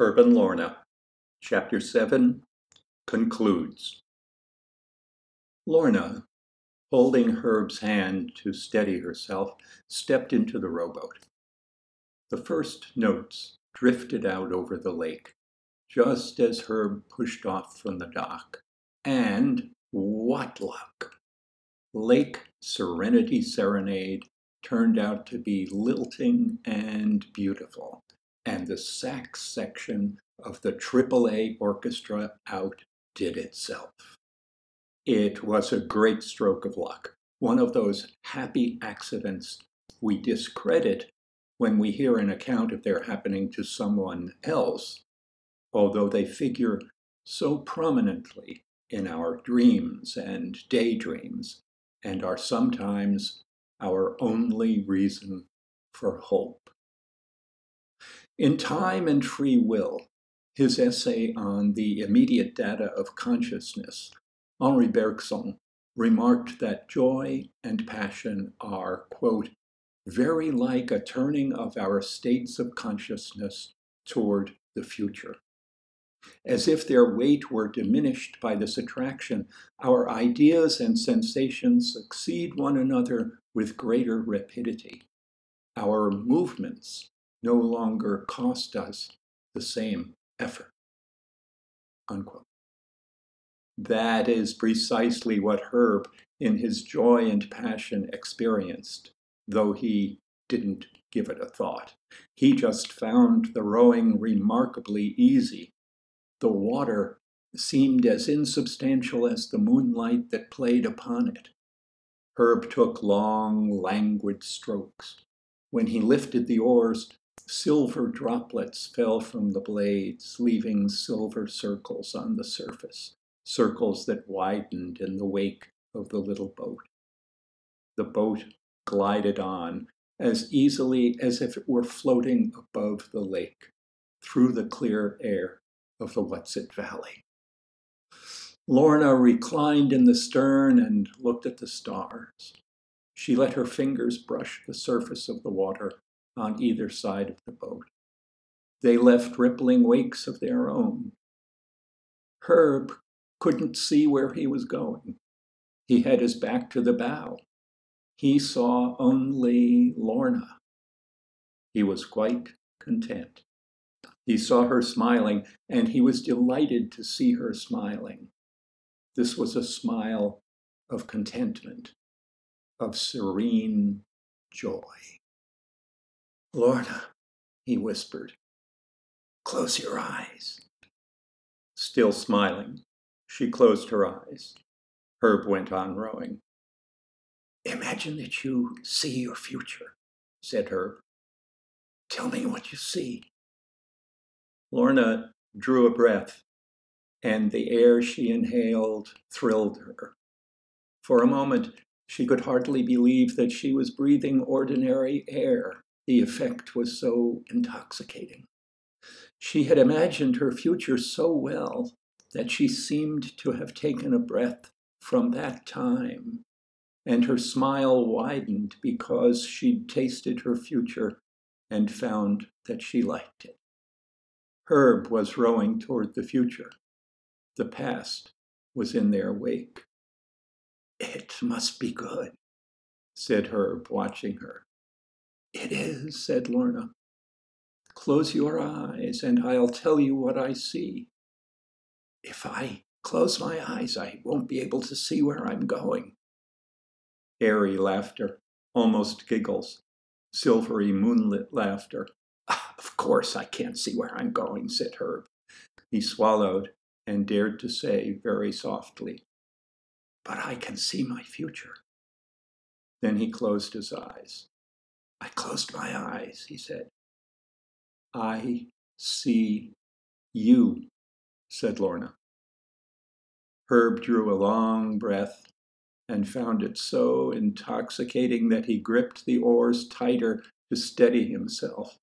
Herb and Lorna, Chapter 7 concludes. Lorna, holding Herb's hand to steady herself, stepped into the rowboat. The first notes drifted out over the lake, just as Herb pushed off from the dock. And what luck! Lake Serenity Serenade turned out to be lilting and beautiful, and the sax section of the AAA orchestra outdid itself. It was a great stroke of luck, one of those happy accidents we discredit when we hear an account of their happening to someone else, although they figure so prominently in our dreams and daydreams and are sometimes our only reason for hope. In Time and Free Will, his essay on the immediate data of consciousness, Henri Bergson remarked that joy and passion are, quote, very like a turning of our states of consciousness toward the future. As if their weight were diminished by this attraction, our ideas and sensations succeed one another with greater rapidity. Our movements no longer cost us the same effort. Unquote. That is precisely what Herb, in his joy and passion, experienced, though he didn't give it a thought. He just found the rowing remarkably easy the water seemed as insubstantial as the moonlight that played upon it. Herb took long, languid strokes. When he lifted the oars, silver droplets fell from the blades, leaving silver circles on the surface, circles that widened in the wake of the little boat. The boat glided on as easily as if it were floating above the lake, through the clear air of the Whatsit Valley. Lorna reclined in the stern and looked at the stars. She let her fingers brush the surface of the water on either side of the boat. They left rippling wakes of their own. Herb couldn't see where he was going. He had his back to the bow. He saw only Lorna. He was quite content. He saw her smiling, and he was delighted to see her smiling. This was a smile of contentment, of serene joy. Lorna, he whispered, close your eyes. Still smiling, she closed her eyes. Herb went on rowing. Imagine that you see your future, said Herb. Tell me what you see. Lorna drew a breath, and the air she inhaled thrilled her. For a moment, she could hardly believe that she was breathing ordinary air. The effect was so intoxicating. She had imagined her future so well that she seemed to have taken a breath from that time, and her smile widened because she'd tasted her future and found that she liked it. Herb was rowing toward the future. The past was in their wake. It must be good, said Herb, watching her. It is, said Lorna. Close your eyes, and I'll tell you what I see. If I close my eyes, I won't be able to see where I'm going. Airy laughter, almost giggles, silvery moonlit laughter. Ah, of course I can't see where I'm going, said Herb. He swallowed and dared to say very softly, But I can see my future. Then he closed his eyes. I closed my eyes, he said. I see you, said Lorna. Herb drew a long breath and found it so intoxicating that he gripped the oars tighter to steady himself.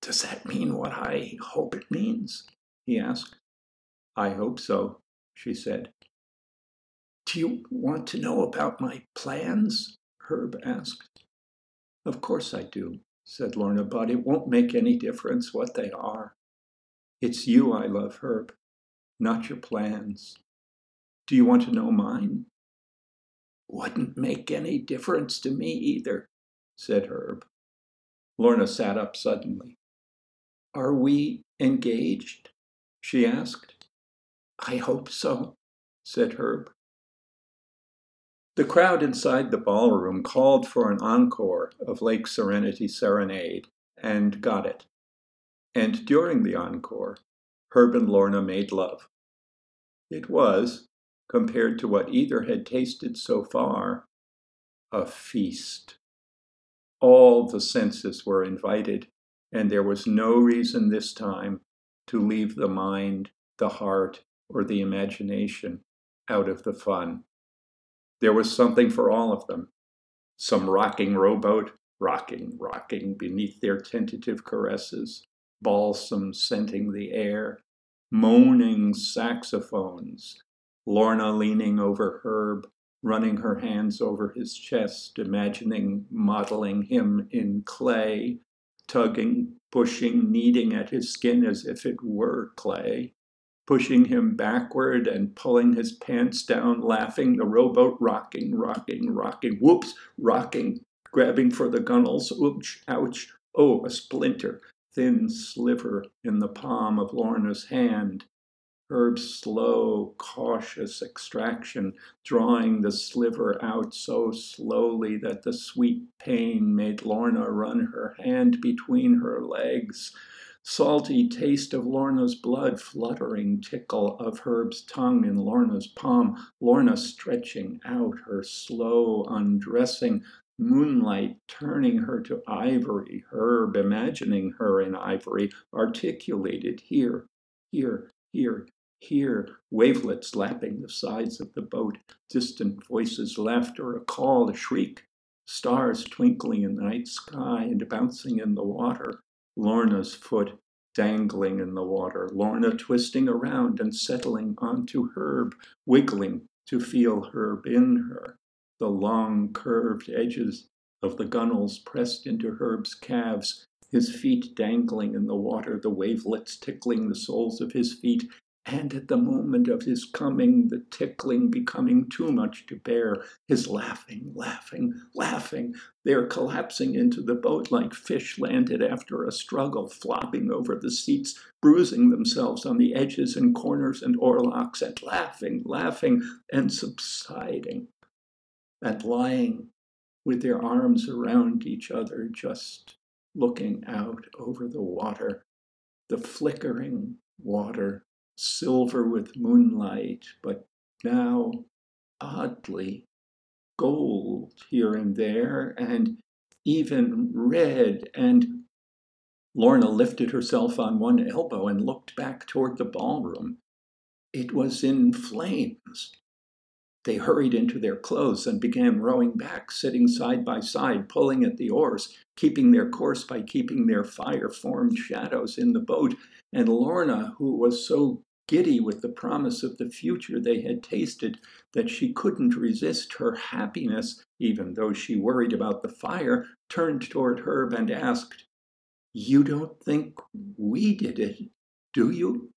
Does that mean what I hope it means? he asked. I hope so, she said. Do you want to know about my plans? Herb asked. Of course I do, said Lorna, but it won't make any difference what they are. It's you I love, Herb, not your plans. Do you want to know mine? Wouldn't make any difference to me either, said Herb. Lorna sat up suddenly. Are we engaged? she asked. I hope so, said Herb. The crowd inside the ballroom called for an encore of Lake Serenity Serenade and got it. And during the encore, Herb and Lorna made love. It was, compared to what either had tasted so far, a feast. All the senses were invited, and there was no reason this time to leave the mind, the heart, or the imagination out of the fun. There was something for all of them. Some rocking rowboat, rocking, rocking beneath their tentative caresses, balsam scenting the air, moaning saxophones, Lorna leaning over Herb, running her hands over his chest, imagining modeling him in clay, tugging, pushing, kneading at his skin as if it were clay, pushing him backward and pulling his pants down, laughing, the rowboat rocking, rocking, rocking, whoops, rocking, grabbing for the gunnels, ooch, ouch, oh, a splinter, thin sliver in the palm of Lorna's hand, Herb's slow, cautious extraction, drawing the sliver out so slowly that the sweet pain made Lorna run her hand between her legs. Salty taste of Lorna's blood, fluttering tickle of Herb's tongue in Lorna's palm, Lorna stretching out her slow undressing, moonlight turning her to ivory, Herb imagining her in ivory, articulated here, here, here, here, wavelets lapping the sides of the boat, distant voices, laughter, a call, a shriek, stars twinkling in the night sky and bouncing in the water, Lorna's foot dangling in the water, Lorna twisting around and settling onto Herb, wiggling to feel Herb in her, the long curved edges of the gunnels pressed into Herb's calves, his feet dangling in the water, the wavelets tickling the soles of his feet, and at the moment of his coming, the tickling becoming too much to bear, his laughing, laughing, laughing, they're collapsing into the boat like fish landed after a struggle, flopping over the seats, bruising themselves on the edges and corners and oarlocks, and laughing, laughing, and subsiding, and lying with their arms around each other, just looking out over the water, the flickering water silver with moonlight, but now oddly gold here and there, and even red. And Lorna lifted herself on one elbow and looked back toward the ballroom. It was in flames. They hurried into their clothes and began rowing back, sitting side by side, pulling at the oars, keeping their course by keeping their fire formed shadows in the boat. And Lorna, who was so giddy with the promise of the future they had tasted that she couldn't resist her happiness, even though she worried about the fire, turned toward Herb and asked, You don't think we did it, do you?